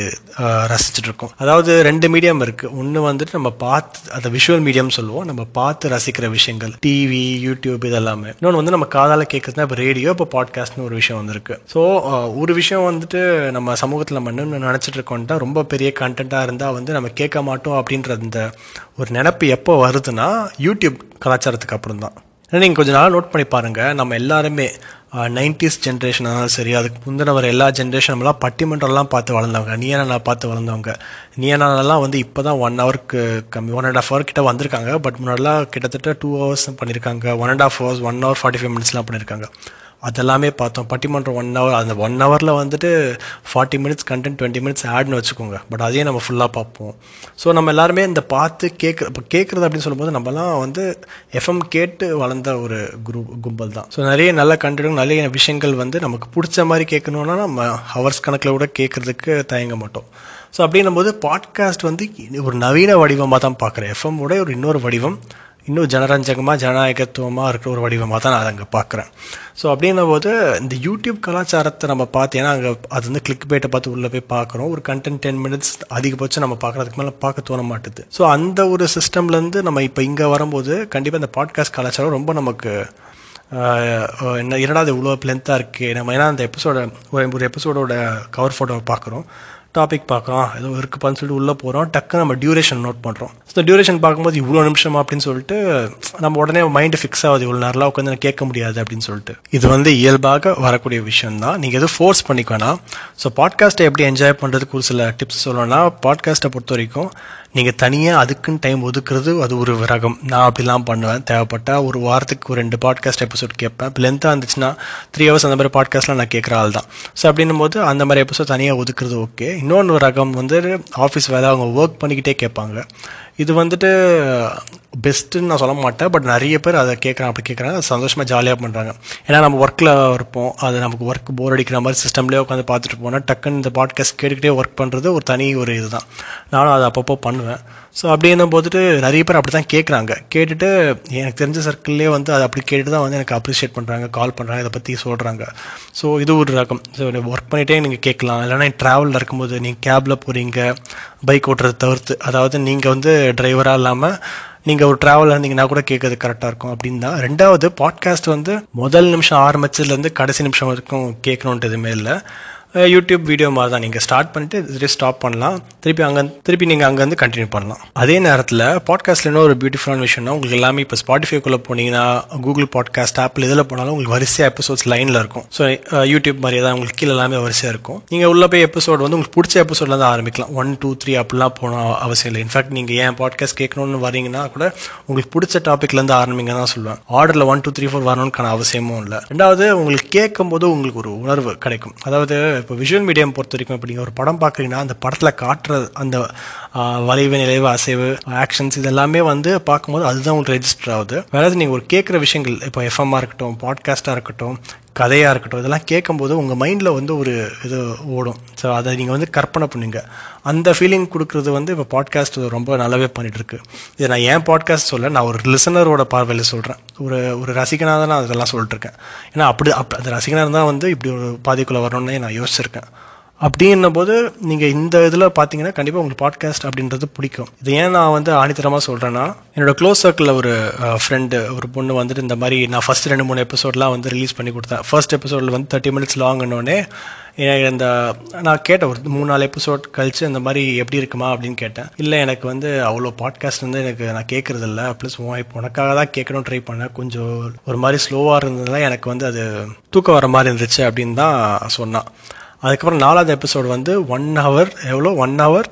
ரசிச்சுட்டு இருக்கோம் அதாவது ரெண்டு மீடியம் இருக்குது ஒன்று வந்துட்டு நம்ம பார்த்து அதை விஷுவல் மீடியம் சொல்லுவோம். நம்ம பார்த்து ரசிக்கிற விஷயங்கள் டிவி யூடியூப் இதெல்லாமே. இன்னொன்று வந்து நம்ம காதால் கேட்குறதுனா இப்போ ரேடியோ இப்போ பாட்காஸ்ட்னு ஒரு விஷயம் வந்திருக்கு. ஸோ ஒரு விஷயம் வந்துட்டு நம்ம சமூகத்தில் நம்ம இன்னும் நினச்சிட்டு இருக்கோம்ட்டா ரொம்ப பெரிய கண்டென்ட்டாக இருந்தால் வந்து நம்ம கேட்க மாட்டோம் அப்படின்ற அந்த ஒரு நினப்பு எப்போ வருதுன்னா யூடியூப் கலாச்சாரத்துக்கு அப்புறம் தான் நீங்கள் கொஞ்சம் நாள் நோட் பண்ணி பாருங்கள் நம்ம எல்லாருமே நைன்டிஸ் ஜென்ரேஷன் ஆனாலும் சரி அதுக்கு முந்தின வர எல்லா ஜென்ரேஷன்லாம் பட்டிமன்றம்லாம் பார்த்து வளர்ந்தவங்க. நீயனா பார்த்து வளர்ந்தவங்க? நீனாலாம் வந்து இப்போ தான் ஒன் ஹவருக்கு கம்மி ஒன் அண்ட் ஆஃப் ஹவர் கிட்ட வந்திருக்காங்க. பட் முன்னாடிலாம் கிட்டத்தட்ட டூ ஹவர்ஸ் பண்ணியிருக்காங்க one and half hours one hour forty five மினிட்ஸ்லாம் பண்ணியிருக்காங்க அதெல்லாமே பார்த்தோம். பட்டிமன்றம் ஒன் ஹவர் அந்த ஒன் ஹவரில் வந்துட்டு forty minutes content twenty minutes ஆட்னு வச்சுக்கோங்க. பட் அதையும் நம்ம ஃபுல்லாக பார்ப்போம். ஸோ நம்ம எல்லாருமே இந்த பார்த்து கேட்குற இப்போ கேட்குறது அப்படின்னு சொல்லும்போது நம்மலாம் வந்து எஃப்எம் கேட்டு வளர்ந்த ஒரு குரூப் கும்பல் தான். ஸோ நிறைய நல்ல கண்டென்ட் நிறைய விஷயங்கள் வந்து நமக்கு பிடிச்ச மாதிரி கேட்கணுன்னா நம்ம ஹவர்ஸ் கணக்கில் கூட கேட்குறதுக்கு தயங்க மாட்டோம். ஸோ அப்படின்னும் போது பாட்காஸ்ட் வந்து ஒரு நவீன வடிவமாக தான் பார்க்குறேன். எஃப்எம்மோட ஒரு இன்னொரு வடிவம். இன்னும் ஜனரஞ்சகமாக ஜனநாயகத்துவமாக இருக்கிற ஒரு வடிவமாக தான் நான் அங்கே பார்க்குறேன். ஸோ அப்படின்ன போது இந்த யூடியூப் கலாச்சாரத்தை நம்ம பார்த்தீங்கன்னா அங்கே அது வந்து கிளிக் பேட்டை பார்த்து உள்ளே போய் பார்க்குறோம். ஒரு கண்டென்ட் டென் மினிட்ஸ் அதிகபட்சம் நம்ம பார்க்குறதுக்கு மேலே பார்க்க தோண மாட்டுது. ஸோ அந்த ஒரு சிஸ்டம்லேருந்து நம்ம இப்போ இங்கே வரும்போது கண்டிப்பாக இந்த பாட்காஸ்ட் கலாச்சாரம் ரொம்ப நமக்கு என்ன இரண்டாவது இவ்வளோ லென்த்தாக இருக்குது நம்ம ஏன்னா அந்த எபிசோட ஒரு எபிசோடோட கவர் ஃபோட்டோவை பார்க்குறோம். டாபிக் பார்க்குறோம் ஏதோ இருக்குப்பான்னு சொல்லிட்டு உள்ளே போகிறோம் டக்கு நம்ம டியூரேஷன் நோட் பண்ணுறோம் ஸோ டியூரேஷன் பார்க்கும்போது இவ்வளோ நிமிஷமா அப்படின்னு சொல்லிட்டு நம்ம உடனே மைண்டு ஃபிக்ஸ் ஆகுது. இவ்வளோ நேரம்லாம் உட்காந்து நான் கேட்க முடியாது அப்படின்னு சொல்லிட்டு. இது வந்து இயல்பாக வரக்கூடிய விஷயம் தான் நீங்கள் எதுவும் ஃபோர்ஸ் பண்ணிக்க வேணாம். ஸோ பாட்காஸ்ட்டை எப்படி என்ஜாய் பண்ணுறதுக்கு ஒரு சில டிப்ஸ் சொல்லணும்னா பாட்காஸ்ட்டை பொறுத்த வரைக்கும் நீங்கள் தனியாக அதுக்குன்னு டைம் ஒதுக்குறது அது ஒரு ரகம் நான் அப்படிலாம் பண்ணுவேன். தேவைப்பட்டால் ஒரு வாரத்துக்கு ஒரு ரெண்டு பாட்காஸ்ட் எபிசோட் கேட்பேன். இப்போ லென்த்தாக இருந்துச்சுன்னா த்ரீ ஹவர்ஸ் அந்த மாதிரி பாட்காஸ்ட்லாம் நான் கேட்குற ஆள் தான். ஸோ அப்படின்னும் போது அந்த மாதிரி எபிசோட் தனியாக ஒதுக்குறது ஓகே இன்னொன்று ரகம் வந்து ஆஃபீஸ் வேலை அவங்க ஒர்க் பண்ணிக்கிட்டே கேட்பாங்க. இது வந்துட்டு பெஸ்ட்டுன்னு நான் சொல்ல மாட்டேன். பட் நிறைய பேர் அதை கேட்குறாங்க அப்படி கேட்குறாங்க. சந்தோஷமாக ஜாலியாக பண்ணுறாங்க ஏன்னா நம்ம ஒர்க்கில் இருப்போம். அது நமக்கு ஒர்க் போர் அடிக்கிற மாதிரி சிஸ்டம்லேயே உட்காந்து பார்த்துட்டு போனால் டக்குன்னு இந்த பாட்காஸ்ட் கேட்டுக்கிட்டே ஒர்க் பண்ணுறது ஒரு தனி ஒரு இதுதான். நானும் அதை அப்பப்போ பண்ணுவேன் ஸோ அப்படின்னும் போதுட்டு நிறைய பேர் அப்படி தான் கேட்குறாங்க கேட்டுட்டு எனக்கு தெரிஞ்ச சர்க்கிள்லேயே வந்து அதை அப்படி கேட்டு தான் வந்து எனக்கு அப்ரிஷியேட் பண்ணுறாங்க கால் பண்ணுறாங்க இதை பற்றி சொல்கிறாங்க ஸோ இது ஒரு ரகம். ஸோ ஒர்க் பண்ணிகிட்டே நீங்கள் கேட்கலாம் இல்லைனா ட்ராவலில் இருக்கும்போது நீங்கள் கேபில் போகிறீங்க பைக் ஓட்டுறதை தவிர்த்து. அதாவது நீங்கள் வந்து டிரைவராக இல்லாமல் நீங்கள் ஒரு ட்ராவல் இருந்தீங்கன்னா கூட கேட்கறது கரெக்டாக இருக்கும் அப்படின்னு தான். ரெண்டாவது பாட்காஸ்ட் வந்து முதல் நிமிஷம் ஆரம்பிச்சதுலேருந்து கடைசி நிமிஷம் வரைக்கும் கேட்கணுன்ட்டு எதுவுமே இல்லை யூடியூப் வீடியோ மாதிரி தான் நீங்கள் ஸ்டார்ட் பண்ணிட்டு திருப்பி ஸ்டாப் பண்ணலாம். திருப்பி அங்கே திருப்பி நீங்கள் அங்கேருந்து கண்டினியூ பண்ணலாம். அதே நேரத்தில் பாட்காஸ்ட்டில் இன்னும் ஒரு பியூட்டிஃபுல்லான விஷயம்னா உங்களுக்கு எல்லாமே இப்போ ஸ்பாட்டிஃபைக்குள்ளே போனீங்கன்னா கூகுள் பாட்காஸ்ட் ஆப்பில் இதில் போனாலும் உங்களுக்கு வரிசையாக எபிசோட்ஸ் லைனில் இருக்கும். ஸோ யூடியூப் மாதிரியே தான் உங்களுக்கு கீழே எல்லாமே வரிசையாக இருக்கும். நீங்கள் உள்ள போய் எபிசோட் வந்து உங்களுக்கு பிடிச்ச எபிசோட்லேருந்து ஆரம்பிக்கலாம். ஒன் டூ த்ரீ அப்படிலாம் போனால் அவசியம் இல்லை. இன்ஃபேக்ட் நீங்கள் ஏன் பாட்காஸ்ட் கேட்கணும்னு வரீங்கன்னா கூட உங்களுக்கு பிடிச்ச டாப்பிக்லேருந்து ஆரம்பிங்க தான் சொல்லுவேன். ஆர்டரில் ஒன் டூ த்ரீ ஃபோர் வரணும்னு அவசியமும் இல்லை. ரெண்டாவது உங்களுக்கு கேட்கும்போது உங்களுக்கு ஒரு உணர்வு கிடைக்கும். அதாவது இப்போ விஷுவல் மீடியம் பொறுத்த வரைக்கும் இப்போ நீங்கள் ஒரு படம் பார்க்குறீங்கன்னா அந்த படத்தில் காட்டுற அந்த வளைவு நிலைவு அசைவு ஆக்ஷன்ஸ் இதெல்லாமே வந்து பார்க்கும்போது அதுதான் உங்களுக்கு ரெஜிஸ்டர் ஆகுது. வேற நீங்கள் ஒரு கேட்குற விஷயங்கள் இப்போ எஃப்எம்மாக இருக்கட்டும் பாட்காஸ்ட்டாக இருக்கட்டும் கதையாக இருக்கட்டும் இதெல்லாம் கேட்கும்போது உங்கள் மைண்டில் வந்து ஒரு இது ஓடும். ஸோ அதை நீங்கள் வந்து கற்பனை பண்ணுங்க. அந்த ஃபீலிங் கொடுக்குறது வந்து இப்போ பாட்காஸ்ட் ரொம்ப நல்லாவே பண்ணிகிட்ருக்கு இதை நான் ஏன் பாட்காஸ்ட் சொல்ல நான் ஒரு லிசனரோட பார்வையில் சொல்கிறேன் ஒரு ஒரு ரசிகனாக தான் நான் அதெல்லாம் சொல்லிட்டுருக்கேன். ஏன்னா அப்படி அப் அந்த ரசிகனாக தான் வந்து இப்படி ஒரு பாதிக்குள்ளே வரணுன்னே நான் யோசிச்சிருக்கேன். அப்படின்னும் போது நீங்கள் இந்த இதில் பார்த்தீங்கன்னா கண்டிப்பாக உங்களுக்கு பாட்காஸ்ட் அப்படின்றது பிடிக்கும். இது ஏன் நான் வந்து ஆணித்தரமாக சொல்கிறேன்னா என்னோட க்ளோஸ் சர்க்கிளில் ஒரு ஃப்ரெண்டு ஒரு பொண்ணு வந்துட்டு இந்த மாதிரி நான் ஃபஸ்ட் ரெண்டு மூணு எபிசோட்லாம் வந்து ரிலீஸ் பண்ணி கொடுத்தேன். ஃபர்ஸ்ட் எபிசோடில் வந்து தேர்ட்டி மினிட்ஸ் லாங்னோடனே எனக்கு இந்த நான் கேட்டேன் ஒரு மூணு நாலு எபிசோட் கழிச்சு இந்த மாதிரி எப்படி இருக்குமா அப்படின்னு கேட்டேன். இல்லை எனக்கு வந்து அவ்வளோ பாட்காஸ்ட் வந்து எனக்கு நான் கேட்குறதில்ல இல்லை ப்ளஸ் இப்போ உனக்காக தான் கேட்கணும் ட்ரை பண்ணேன். கொஞ்சம் ஒரு மாதிரி ஸ்லோவாக இருந்ததுனால எனக்கு வந்து அது தூக்கம் வர மாதிரி இருந்துச்சு அப்படின்னு தான் சொன்னான். அதுக்கப்புறம் நாலாவது எபிசோடு வந்து ஒன் ஹவர் எவ்வளோ one hour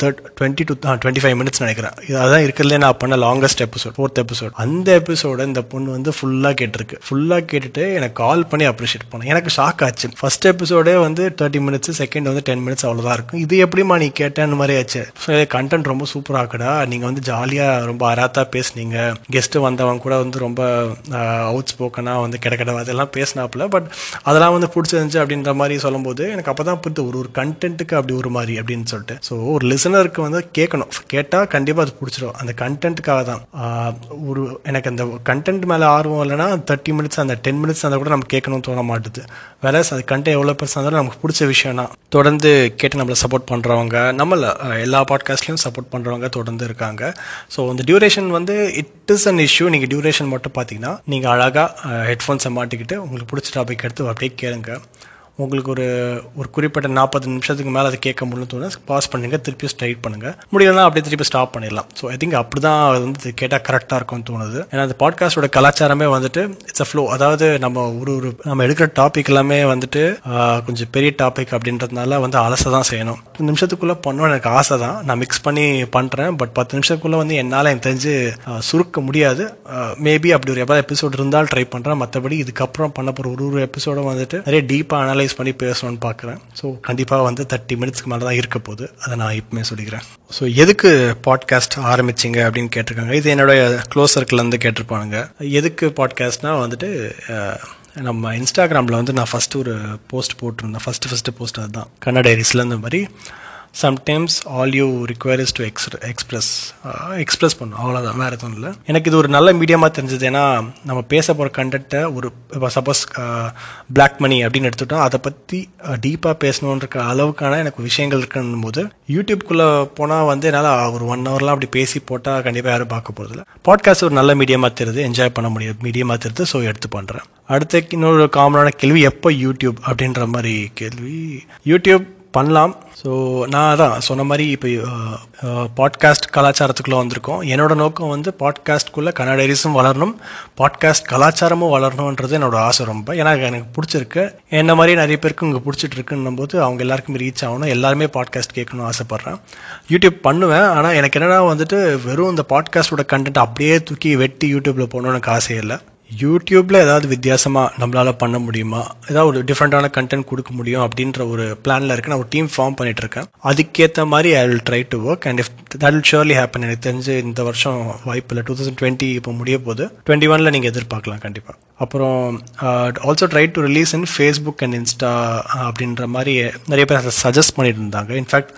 third twenty to twenty five minutes நினைக்கிறேன். இது அதான் இருக்கிறதுலே நான் பண்ண லாங்கஸ்ட் எபிசோட் ஃபோர்த் எபிசோட் அந்த எபிசோட இந்த பொண்ணு வந்து ஃபுல்லாக கேட்டிருக்கு. ஃபுல்லாக கேட்டுட்டு எனக்கு கால் பண்ணி அப்ரிஷியேட் பண்ணேன். எனக்கு ஷாக் ஆச்சு. ஃபர்ஸ்ட் எபிசோடே வந்து தேர்ட்டி மினிட்ஸ் செகண்ட் வந்து டென் மினிட்ஸ் அவ்வளோதான் இருக்கும். இது எப்படிமா நீ கேட்டேன்னு மாதிரி ஆச்சு. கண்டென்ட் ரொம்ப சூப்பராக இருக்குடா. நீங்கள் வந்து ஜாலியாக ரொம்ப அராத்தா பேசுனீங்க. கெஸ்ட்டு வந்தவங்க கூட வந்து ரொம்ப அவுட் ஸ்போக்கனாக வந்து கிட அதெல்லாம் பேசினாப்புல. பட் அதெல்லாம் வந்து பிடிச்சிருந்துச்சு அப்படின்ற மாதிரி சொல்லும்போது எனக்கு அப்போ தான் புரிந்து ஒரு ஒரு கண்டென்ட்டுக்கு அப்படி ஒரு மாதிரி அப்படின்னு சொல்லிட்டு. ஸோ ஒரு லிசனருக்கு வந்து கேட்கணும். கேட்டால் கண்டிப்பாக அது பிடிச்சிரும். அந்த கண்டென்ட்டுக்காக தான். ஒரு எனக்கு அந்த கண்டென்ட் மேலே ஆர்வம் இல்லைன்னா தேர்ட்டி மினிட்ஸ் அந்த டென் மினிட்ஸ் அந்த கூட நம்ம கேட்கணும்னு தோண மாட்டுது. வேற அது கண்டென்ட் எவ்வளோ பெருசாக இருந்தாலும் நமக்கு பிடிச்ச விஷயம்னா தொடர்ந்து கேட்டு நம்மளை சப்போர்ட் பண்ணுறவங்க நம்மள எல்லா பாட்காஸ்ட்லையும் சப்போர்ட் பண்ணுறவங்க தொடர்ந்து இருக்காங்க. ஸோ அந்த டியூரேஷன் வந்து இட் இஸ் அன் இஷ்யூ நீங்கள் டியூரேஷன் மட்டும் பார்த்தீங்கன்னா நீங்கள் அழகாக ஹெட்ஃபோன்ஸை மாட்டிக்கிட்டு உங்களுக்கு பிடிச்ச டாபிக் எடுத்து அப்படியே கேளுங்க. உங்களுக்கு ஒரு ஒரு குறிப்பிட்ட நாற்பது நிமிஷத்துக்கு மேலே அதை கேட்க முடியும் தோணுது பாஸ் பண்ணுங்கள் திருப்பி ஸ்ட்ரைட் பண்ணுங்கள் முடியலன்னா அப்படியே திருப்பி ஸ்டாப் பண்ணிடலாம். ஸோ ஐ திங்க் அப்படி தான் அது வந்து கேட்டால் கரெக்டாக இருக்கும்னு தோணுது. ஏன்னா அந்த பாட்காஸ்டோட கலாச்சாரமே வந்துட்டு இட்ஸ் அ ஃப்ளோ அதாவது நம்ம ஒரு ஒரு நம்ம எடுக்கிற டாபிக் எல்லாமே வந்துட்டு கொஞ்சம் பெரிய டாபிக் அப்படின்றதுனால வந்து அலச தான் செய்யணும். பத்து நிமிஷத்துக்குள்ளே பண்ணணும் எனக்கு ஆசை தான் நான் மிக்ஸ் பண்ணி பண்ணுறேன் பட் பத்து நிமிஷத்துக்குள்ளே வந்து என்னால் எனக்கு தெரிஞ்சு சுருக்க முடியாது. மேபி அப்படி ஒரு எவ்வளோ எபிசோட் இருந்தாலும் ட்ரை பண்ணுறேன் மற்றபடி இதுக்கப்புறம் பண்ண போகிற ஒரு ஒரு எபிசோடும் வந்துட்டு நிறைய டீப்பாக அனலைஸ் அனலைஸ் பண்ணி பேசணும்னு பார்க்குறேன். ஸோ கண்டிப்பாக வந்து தேர்ட்டி மினிட்ஸ்க்கு மேலே தான் இருக்க போகுது. அதை நான் இப்பவுமே சொல்லிக்கிறேன். ஸோ எதுக்கு பாட்காஸ்ட் ஆரம்பிச்சிங்க அப்படின்னு கேட்டிருக்காங்க. இது என்னுடைய க்ளோஸ் சர்க்கிள்லேருந்து கேட்டிருப்பானுங்க. எதுக்கு பாட்காஸ்ட்னால் வந்துட்டு நம்ம இன்ஸ்டாகிராமில் வந்து நான் ஃபஸ்ட்டு ஒரு போஸ்ட் போட்டிருந்தேன். ஃபஸ்ட்டு ஃபஸ்ட்டு போஸ்ட் அதுதான். கன்னட டைரிஸில் இந்த மாதிரி. Sometimes all you require is to ex express express பண்ணும். அவ்வளோதான் வேறு எதுவும் இல்லை. எனக்கு இது ஒரு நல்ல மீடியமாக தெரிஞ்சது. ஏன்னா நம்ம பேச போகிற கண்டென்ட்டை ஒரு இப்போ சப்போஸ் பிளாக் மணி அப்படின்னு எடுத்துட்டோம். அதை பற்றி டீப்பாக பேசணுன்ற அளவுக்கான எனக்கு விஷயங்கள் இருக்குன்னும் போது யூடியூப்குள்ளே போனால் வந்து என்னால் ஒரு ஒன் ஹவர்லாம் அப்படி பேசி போட்டால் கண்டிப்பாக யாரும் பார்க்க போகிறதில்ல பாட்காஸ்ட் ஒரு நல்ல மீடியமாக தெரியுது. என்ஜாய் பண்ண முடியும் மீடியமாக தெரியுது. ஸோ எடுத்து பண்ணுறேன் அடுத்த இன்னொரு காமனான கேள்வி எப்போ யூடியூப் அப்படின்ற மாதிரி கேள்வி. யூடியூப் பண்ணலாம். ஸோ நான் அதான் சொன்ன மாதிரி இப்போ பாட்காஸ்ட் கலாச்சாரத்துக்குள்ளே வந்திருக்கோம். என்னோட நோக்கம் வந்து பாட்காஸ்ட்குள்ளே கன்னடைரிஸும் வளரணும் பாட்காஸ்ட் கலாச்சாரமும் வளரணுன்றது என்னோட ஆசை ரொம்ப. ஏன்னா எனக்கு பிடிச்சிருக்கு. என்ன மாதிரி நிறைய பேருக்கு இங்கே பிடிச்சிட்டு இருக்குன்னும் போது அவங்க எல்லாருக்குமே ரீச் ஆகணும் எல்லாருமே பாட்காஸ்ட் கேட்கணும்னு ஆசைப்பட்றேன். யூடியூப் பண்ணுவேன் ஆனால் எனக்கு என்னென்னா வந்துட்டு வெறும் இந்த பாட்காஸ்டோட கண்டென்ட் அப்படியே தூக்கி வெட்டி யூடியூப்பில் போகணும்னு எனக்கு ஆசையே இல்லை. யூடியூப்பில் ஏதாவது வித்தியாசமாக நம்மளால் பண்ண முடியுமா? ஏதாவது ஒரு டிஃப்ரெண்ட்டான கண்டென்ட் கொடுக்க முடியும் அப்படின்ற ஒரு பிளானில் இருக்கு. நான் ஒரு டீம் ஃபார்ம் பண்ணிட்டு இருக்கேன். அதுக்கேற்ற மாதிரி I will try to work and if that will happen எனக்கு தெரிஞ்சு இந்த வருஷம் வாய்ப்பு இல்லை டூ தௌசண்ட் டுவெண்ட்டி இப்போ முடிய போது டுவெண்ட்டி ஒனில் நீங்கள் எதிர்பார்க்கலாம் கண்டிப்பாக அப்புறம் also try to release in Facebook and Insta அப்படின்ற மாதிரி நிறைய பேர் அதை சஜஸ்ட் பண்ணிட்டு இருந்தாங்க. இன்ஃபேக்ட்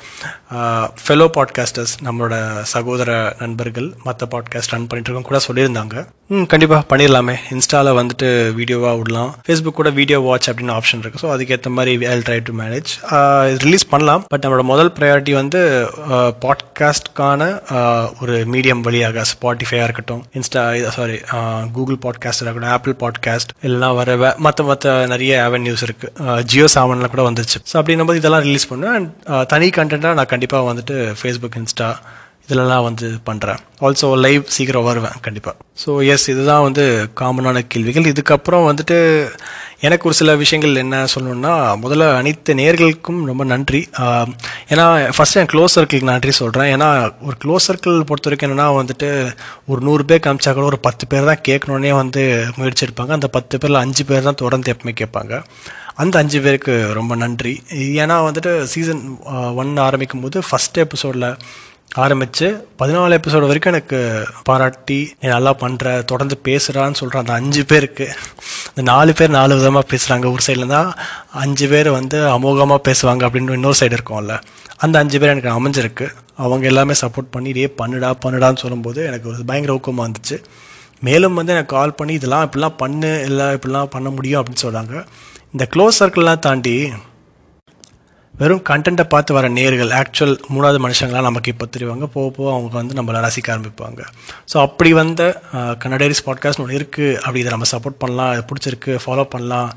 ஃபெலோ பாட்காஸ்டர்ஸ் நம்மளோட சகோதர நண்பர்கள் மற்ற பாட்காஸ்ட் ரன் பண்ணிட்டு இருக்கோம் கூட சொல்லியிருந்தாங்க. ம் கண்டிப்பாக பண்ணிடலாமே. இன்ஸ்டாவில் வந்துட்டு வீடியோவாக விடலாம். ஃபேஸ்புக் கூட வீடியோ வாட்ச் அப்படின்னு ஆப்ஷன் இருக்குது ஸோ அதுக்கேற்ற மாதிரி I try to manage release பண்ணலாம். பட் நம்மளோட முதல் ப்ரையாரிட்டி வந்து uh, பாட்காஸ்ட் பாட்காஸ்ட்கான ஒரு மீடியம் வழியாக ஸ்பாட்டிஃபையாக இருக்கட்டும் இன்ஸ்டா சாரி கூகுள் பாட்காஸ்ட் இருக்கட்டும் ஆப்பிள் பாட்காஸ்ட் எல்லாம் வர மற்ற மற்ற நிறைய அவென்யூஸ் இருக்குது ஜியோ சாவனில் கூட வந்துச்சு. ஸோ அப்படின்னும் போது இதெல்லாம் ரிலீஸ் பண்ணுவேன் அண்ட் தனி கண்டென்ட்டாக நான் கண்டிப்பாக வந்துட்டு ஃபேஸ்புக் இன்ஸ்டா இதிலலாம் வந்து பண்ணுறேன் ஆல்சோ லைவ் சீக்கிரம் வருவேன் கண்டிப்பாக ஸோ எஸ் இதுதான் வந்து காமனான கேள்விகள். இதுக்கப்புறம் வந்துட்டு எனக்கு ஒரு சில விஷயங்கள் என்ன சொல்லணும்னா முதல்ல அனைத்து நேர்களுக்கும் ரொம்ப நன்றி. ஏன்னா ஃபஸ்ட்டு என் க்ளோஸ் சர்க்கிளுக்கு நன்றி சொல்கிறேன் ஏன்னா ஒரு க்ளோஸ் சர்க்கிள் பொறுத்த வரைக்கும் என்னென்னா வந்துட்டு ஒரு நூறு பேர் காமிச்சா கூட ஒரு பத்து பேர் தான் கேட்கணுன்னே வந்து முயற்சி எடுப்பாங்க. அந்த பத்து பேரில் அஞ்சு பேர் தான் தொடர்ந்து எப்பவுமே கேட்பாங்க. அந்த அஞ்சு பேருக்கு ரொம்ப நன்றி. ஏன்னா வந்துட்டு சீசன் ஒன் ஆரம்பிக்கும் போது ஃபஸ்ட் எபிசோடில் ஆரம்பித்து பதினாலு எபிசோடு வரைக்கும் எனக்கு பாராட்டி நீ நல்லா பண்ணுற தொடர்ந்து பேசுகிறான்னு சொல்கிற அந்த அஞ்சு பேருக்கு. இந்த நாலு பேர் நாலு விதமாக பேசுகிறாங்க ஒரு சைடில் தான் அஞ்சு பேர் வந்து அமோகமாக பேசுவாங்க அப்படின்னு இன்னொரு சைடு இருக்கும்ல. அந்த அஞ்சு பேர் எனக்கு அமைஞ்சிருக்கு. அவங்க எல்லாமே சப்போர்ட் பண்ணி இதே பண்ணுடா பண்ணுடான்னு சொல்லும்போது எனக்கு ஒரு பயங்கர ஊக்கமாக இருந்துச்சு. மேலும் வந்து எனக்கு கால் பண்ணி இதெல்லாம் இப்படிலாம் பண்ணு இல்லை இப்படிலாம் பண்ண முடியும் அப்படின்னு சொல்கிறாங்க இந்த க்ளோஸ் சர்க்கிள்லாம் தாண்டி வெறும் கண்டென்ட்டை பார்த்து வர நேர்கள் ஆக்சுவல் மூணாவது மனுஷங்களாம் நமக்கு இப்போ தெரிவாங்க. போக போக அவங்க வந்து நம்மளை ரசிக்க ஆரம்பிப்பாங்க. ஸோ அப்படி வந்த கன்னடேரிஸ் பாட்காஸ்ட் ஒன்று இருக்குது அப்படி இதை நம்ம சப்போர்ட் பண்ணலாம். இது பிடிச்சிருக்கு. ஃபாலோ பண்ணலாம்.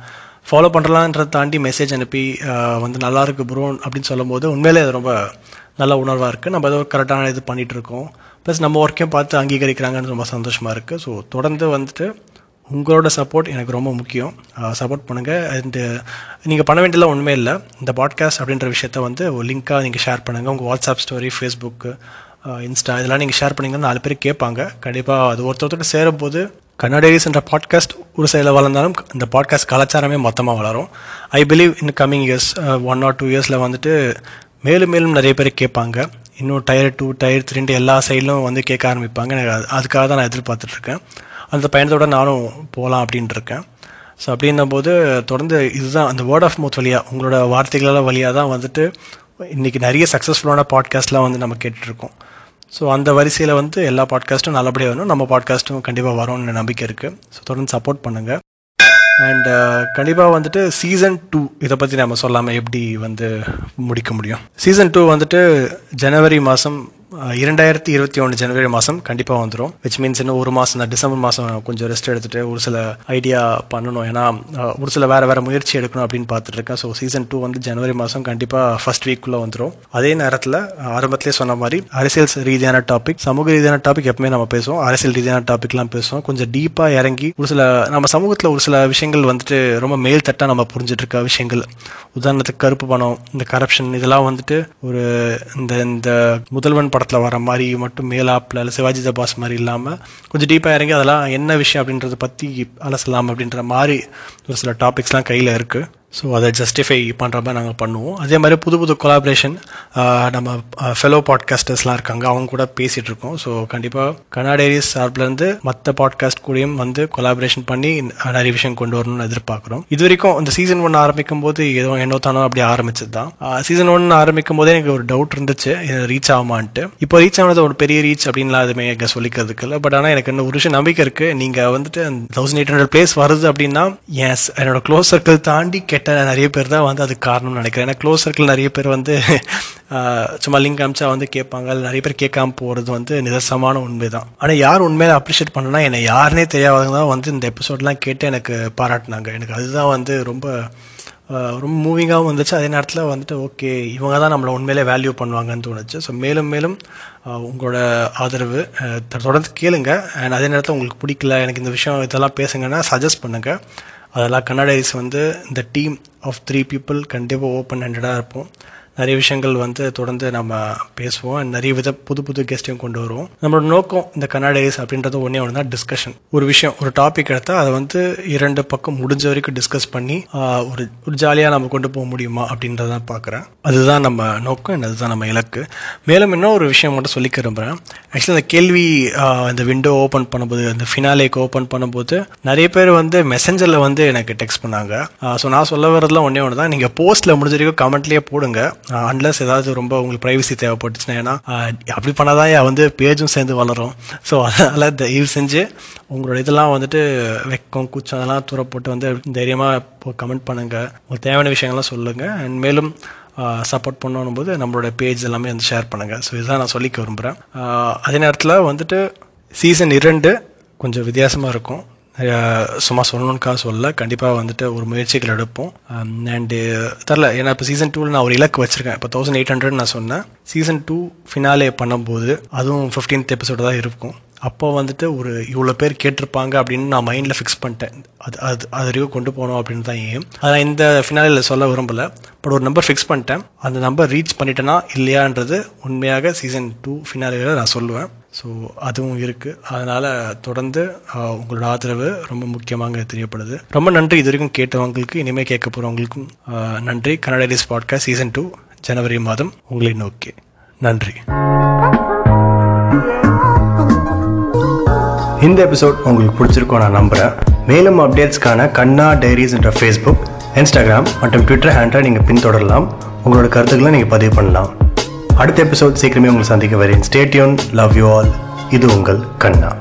ஃபாலோ பண்ணுறலான்றதை தாண்டி மெசேஜ் அனுப்பி வந்து நல்லா இருக்குது ப்ரோ அப்படின்னு சொல்லும்போது உண்மையிலே அது ரொம்ப நல்ல உணர்வாக இருக்குது நம்ம ஏதோ கரெக்டான இது பண்ணிகிட்ருக்கோம் ப்ளஸ் நம்ம ஒர்க்கையும் பார்த்து அங்கீகரிக்கிறாங்கன்னு ரொம்ப சந்தோஷமாக இருக்குது ஸோ தொடர்ந்து வந்துட்டு உங்களோட சப்போர்ட் எனக்கு ரொம்ப முக்கியம். சப்போர்ட் பண்ணுங்கள் அண்டு நீங்கள் பண்ண வேண்டியதெல்லாம் ஒன்றுமே இல்லை. இந்த பாட்காஸ்ட் அப்படின்ற விஷயத்த வந்து ஒரு லிங்க்காக நீங்கள் ஷேர் பண்ணுங்கள் உங்கள் வாட்ஸ்அப் ஸ்டோரி ஃபேஸ்புக்கு இன்ஸ்டா இதெல்லாம் நீங்கள் ஷேர் பண்ணிங்கன்னா நாலு பேர் கேட்பாங்க. கண்டிப்பாக அது ஒருத்தர் சேரும்போது கன்னடேரிஸ்ன்ற பாட்காஸ்ட் ஒரு சைடில் வளர்ந்தாலும் இந்த பாட்காஸ்ட் கலாச்சாரமே மொத்தமாக வளரும். I believe in coming years one or two இயர்ஸில் வந்துட்டு மேலும் மேலும் நிறைய பேர் கேட்பாங்க. இன்னும் டயர் டூ டயர் த்ரீன்ட்டு எல்லா சைட்லும் வந்து கேட்க ஆரம்பிப்பாங்க. எனக்கு அதுக்காக தான் நான் எதிர்பார்த்துட்ருக்கேன் அந்த பயணத்தோட நானும் போகலாம் அப்படின்ட்டு இருக்கேன் ஸோ அப்படின்னும் போது தொடர்ந்து இதுதான் அந்த வேர்ட் ஆஃப் மவுத் வழியாக உங்களோட வார்த்தைகளால் வழியாக தான் வந்துட்டு இன்றைக்கி நிறைய சக்ஸஸ்ஃபுல்லான பாட்காஸ்ட்லாம் வந்து நம்ம கேட்டுட்ருக்கோம். ஸோ அந்த வரிசையில் வந்து எல்லா பாட்காஸ்ட்டும் நல்லபடியாக வரும் நம்ம பாட்காஸ்ட்டும் கண்டிப்பாக வரும்னு நம்பிக்கை இருக்குது ஸோ தொடர்ந்து சப்போர்ட் பண்ணுங்கள் அண்ட் uh, கண்டிப்பாக வந்துட்டு சீசன் டூ இதை பற்றி நம்ம சொல்லாமல் எப்படி வந்து முடிக்க முடியும்? சீசன் டூ வந்துட்டு ஜனவரி மாதம் இரண்டாயிரத்தி இருபத்தி ஒன்று ஜனவரி மாதம் கண்டிப்பாக வந்துடும் விச் மீன்ஸ் இன்னும் ஒரு மாதம் தான் டிசம்பர் மாதம் கொஞ்சம் ரெஸ்ட் எடுத்துகிட்டு ஒரு சில ஐடியா பண்ணணும். ஏன்னா ஒரு சில வேறு வேறு முயற்சி எடுக்கணும் அப்படின்னு பார்த்துட்டு இருக்கேன் ஸோ சீசன் டூ வந்து ஜனவரி மாதம் கண்டிப்பாக ஃபர்ஸ்ட் வீக்குள்ளே வந்துடும் அதே நேரத்தில் ஆரம்பத்திலே சொன்ன மாதிரி அரசியல் ரீதியான டாபிக் சமூக ரீதியான டாபிக் எப்பவுமே நம்ம பேசுவோம். அரசியல் ரீதியான டாபிக்லாம் பேசுவோம். கொஞ்சம் டீப்பாக இறங்கி ஒரு சில நம்ம சமூகத்தில் ஒரு சில விஷயங்கள் வந்துட்டு ரொம்ப மேல் தட்டாக நம்ம புரிஞ்சிட்டு இருக்க விஷயங்கள். உதாரணத்துக்கு கருப்பு பணம் இந்த கரப்ஷன் இதெல்லாம் வந்துட்டு ஒரு இந்த இந்த முதல்வன் படத்தில் வர மாதிரி மட்டும் மேலாப்பில் இல்லை சிவாஜி தபாஸ் மாதிரி இல்லாமல் கொஞ்சம் டீப்பாக இறங்கி அதெல்லாம் என்ன விஷயம் அப்படின்றத பற்றி அலசலாம் அப்படின்ற மாதிரி ஒரு சில டாபிக்ஸ்லாம் கையில் இருக்குது ஸோ அதை ஜஸ்டிஃபை பண்ணுற மாதிரி நாங்கள் பண்ணுவோம். அதே மாதிரி புது புது கொலாபரேஷன் நம்ம ஃபெலோ பாட்காஸ்டர்ஸ்லாம் இருக்காங்க அவங்க கூட பேசிகிட்டு இருக்கோம். ஸோ கண்டிப்பாக கனாடேரிஸ் சார்பிலேருந்து மற்ற பாட்காஸ்ட் கூடயும் வந்து கொலாபரேஷன் பண்ணி நிறைய விஷயம் கொண்டு வரணும்னு எதிர்பார்க்குறோம். இது வரைக்கும் இந்த சீசன் ஒன் ஆரம்பிக்கும் போது ஏதோ என்னோ தானோ அப்படி ஆரம்பிச்சது தான். சீசன் ஒன் ஆரம்பிக்கும் போதே எனக்கு ஒரு டவுட் இருந்துச்சு. ரீச் ஆகுமான்ட்டு. இப்போ ரீச் ஆனது ஒரு பெரிய ரீச் அப்படின்லாம் எதுவுமே எங்கே சொல்லிக்கிறதுக்கு இல்லை. பட் ஆனால் எனக்கு இன்னும் ஒரு விஷயம் நம்பிக்கை இருக்குது நீங்கள் வந்துட்டு தௌசண்ட் எயிட் ஹண்ட்ரட் பிளேஸ் வருது அப்படின்னா எஸ் என்னோட க்ளோஸ் சர்க்கிள் தாண்டி கெட்ட நிறைய பேர் தான் வந்து அதுக்கு காரணம்னு நினைக்கிறேன். ஏன்னா க்ளோஸ் சர்க்கிள் நிறைய பேர் வந்து சும்மா லிங்க் அமிச்சா வந்து கேட்பாங்க. நிறைய பேர் கேட்காம போகிறது வந்து நிதர்சமான உண்மை தான் ஆனால் யார் உண்மையில அப்ரிஷியேட் பண்ணனா என்னை யாருனே தெரியாதவங்க தான் வந்து இந்த எபிசோட்லாம் கேட்டு எனக்கு பாராட்டினாங்க. எனக்கு அதுதான் வந்து ரொம்ப ரொம்ப மூவிங்காகவும் வந்துச்சு. அதே நேரத்தில் வந்துட்டு ஓகே இவங்க தான் நம்மளை உண்மையிலே வேல்யூ பண்ணுவாங்கன்னு தோணுச்சு. ஸோ மேலும் மேலும் உங்களோட ஆதரவு தொடர்ந்து கேளுங்க. அண்ட் அதே நேரத்தில் உங்களுக்கு பிடிக்கல எனக்கு இந்த விஷயம் இதெல்லாம் பேசுங்கன்னா சஜஸ்ட் பண்ணுங்கள் அதெல்லாம் கன்னடைஸ் வந்து இந்த டீம் ஆஃப் த்ரீ பீப்புள் கண்டிப்பாக ஓப்பன் ஹேண்டடாக இருப்போம். நிறைய விஷயங்கள் வந்து தொடர்ந்து நம்ம பேசுவோம். நிறைய வித புது புது கெஸ்ட்டையும் கொண்டு வருவோம். நம்மளோட நோக்கம் இந்த கன்னடைஸ் அப்படின்றது ஒன்றே ஒன்று தான் டிஸ்கஷன் ஒரு விஷயம் ஒரு டாபிக் எடுத்தால் அதை வந்து இரண்டு பக்கம் முடிஞ்ச வரைக்கும் டிஸ்கஸ் பண்ணி ஒரு ஒரு ஜாலியாக நம்ம கொண்டு போக முடியுமா அப்படின்றத பார்க்குறேன். அதுதான் நம்ம நோக்கம் அதுதான் நம்ம இலக்கு. மேலும் இன்னும் ஒரு விஷயம் மட்டும் சொல்லிக்க விரும்புகிறேன் ஆக்சுவலி அந்த கேள்வி அந்த விண்டோ ஓப்பன் பண்ணும்போது அந்த ஃபினாலேக்கு ஓப்பன் பண்ணும்போது நிறைய பேர் வந்து மெசஞ்சரில் வந்து எனக்கு டெக்ஸ்ட் பண்ணாங்க. ஸோ நான் சொல்ல வரதுலாம் ஒன்றே ஒன்று தான் நீங்கள் போஸ்ட்டில் முடிஞ்ச வரைக்கும் கமெண்ட்லேயே போடுங்க. அன்லஸ் ஏதாவது ரொம்ப உங்களுக்கு ப்ரைவசி தேவைப்பட்டுச்சுன்னா ஏன்னா அப்படி பண்ணாதான் தான் வந்து பேஜும் சேர்ந்து வளரும். ஸோ அதனால் தயவு செஞ்சு உங்களோட இதெல்லாம் வந்துட்டு வெக்கம் கூச்சம் அதெல்லாம் தூரப்போட்டு வந்து தைரியமாக இப்போ கமெண்ட் பண்ணுங்கள் உங்களுக்கு தேவையான விஷயங்கள்லாம் சொல்லுங்கள் அண்ட் மேலும் சப்போர்ட் பண்ணணும் போது நம்மளோட பேஜ் எல்லாமே வந்து ஷேர் பண்ணுங்கள் ஸோ இதுதான் நான் சொல்லிக்க விரும்புகிறேன் அதே நேரத்தில் வந்துட்டு சீசன் இரண்டு கொஞ்சம் வித்தியாசமாக இருக்கும். சும்மா சொல்லணுன்னுக்காக சொல்ல கண்டிப்பாக வந்துட்டு ஒரு முயற்சிகள் எடுப்போம். அண்டு தெரில ஏன்னா இப்போ சீசன் டூவில் நான் ஒரு இலக்கு வச்சுருக்கேன். இப்போ தௌசண்ட் எயிட் ஹண்ட்ரட் நான் சொன்னேன். சீசன் டூ ஃபினாலே பண்ணும்போது அதுவும் ஃபிஃப்டீன்த் எபிசோடு தான் இருக்கும். அப்போ வந்துட்டு ஒரு இவ்வளோ பேர் கேட்டிருப்பாங்க அப்படின்னு நான் மைண்டில் ஃபிக்ஸ் பண்ணிட்டேன். அது அது அது வரைக்கும் கொண்டு போகணும் அப்படின்னு தான் ஏன் அதை நான் இந்த ஃபினாலில் சொல்ல விரும்பலை. பட் ஒரு நம்பர் ஃபிக்ஸ் பண்ணிட்டேன். அந்த நம்பர் ரீச் பண்ணிட்டேனா இல்லையான்றது உண்மையாக சீசன் டூ ஃபினாலியில் நான் சொல்லுவேன். ஸோ அதுவும் இருக்குது அதனால் தொடர்ந்து உங்களோட ஆதரவு ரொம்ப முக்கியமாக தெரியப்படுது. ரொம்ப நன்றி இது வரைக்கும் கேட்டவங்களுக்கு இனிமேல் கேட்க போகிறவங்களுக்கும் நன்றி. கனடா பாட்காஸ்ட் சீசன் டூ ஜனவரி மாதம் உங்களை நோக்கி. நன்றி. இந்த எபிசோட் உங்களுக்கு பிடிச்சிருக்கும் நான் நம்புகிறேன் மேலும் அப்டேட்ஸ்க்கான கண்ணா டைரிஸ் என்ற ஃபேஸ்புக் இன்ஸ்டாகிராம் மற்றும் ட்விட்டர் ஹேண்டை நீங்கள் பின்தொடரலாம். உங்களோட கருத்துக்களை நீங்கள் பதிவு பண்ணலாம். அடுத்த எபிசோட் சீக்கிரமே உங்களை சந்திக்க வரேன். ஸ்டேட்யூன் லவ் யூ ஆல் இது உங்கள் கண்ணா.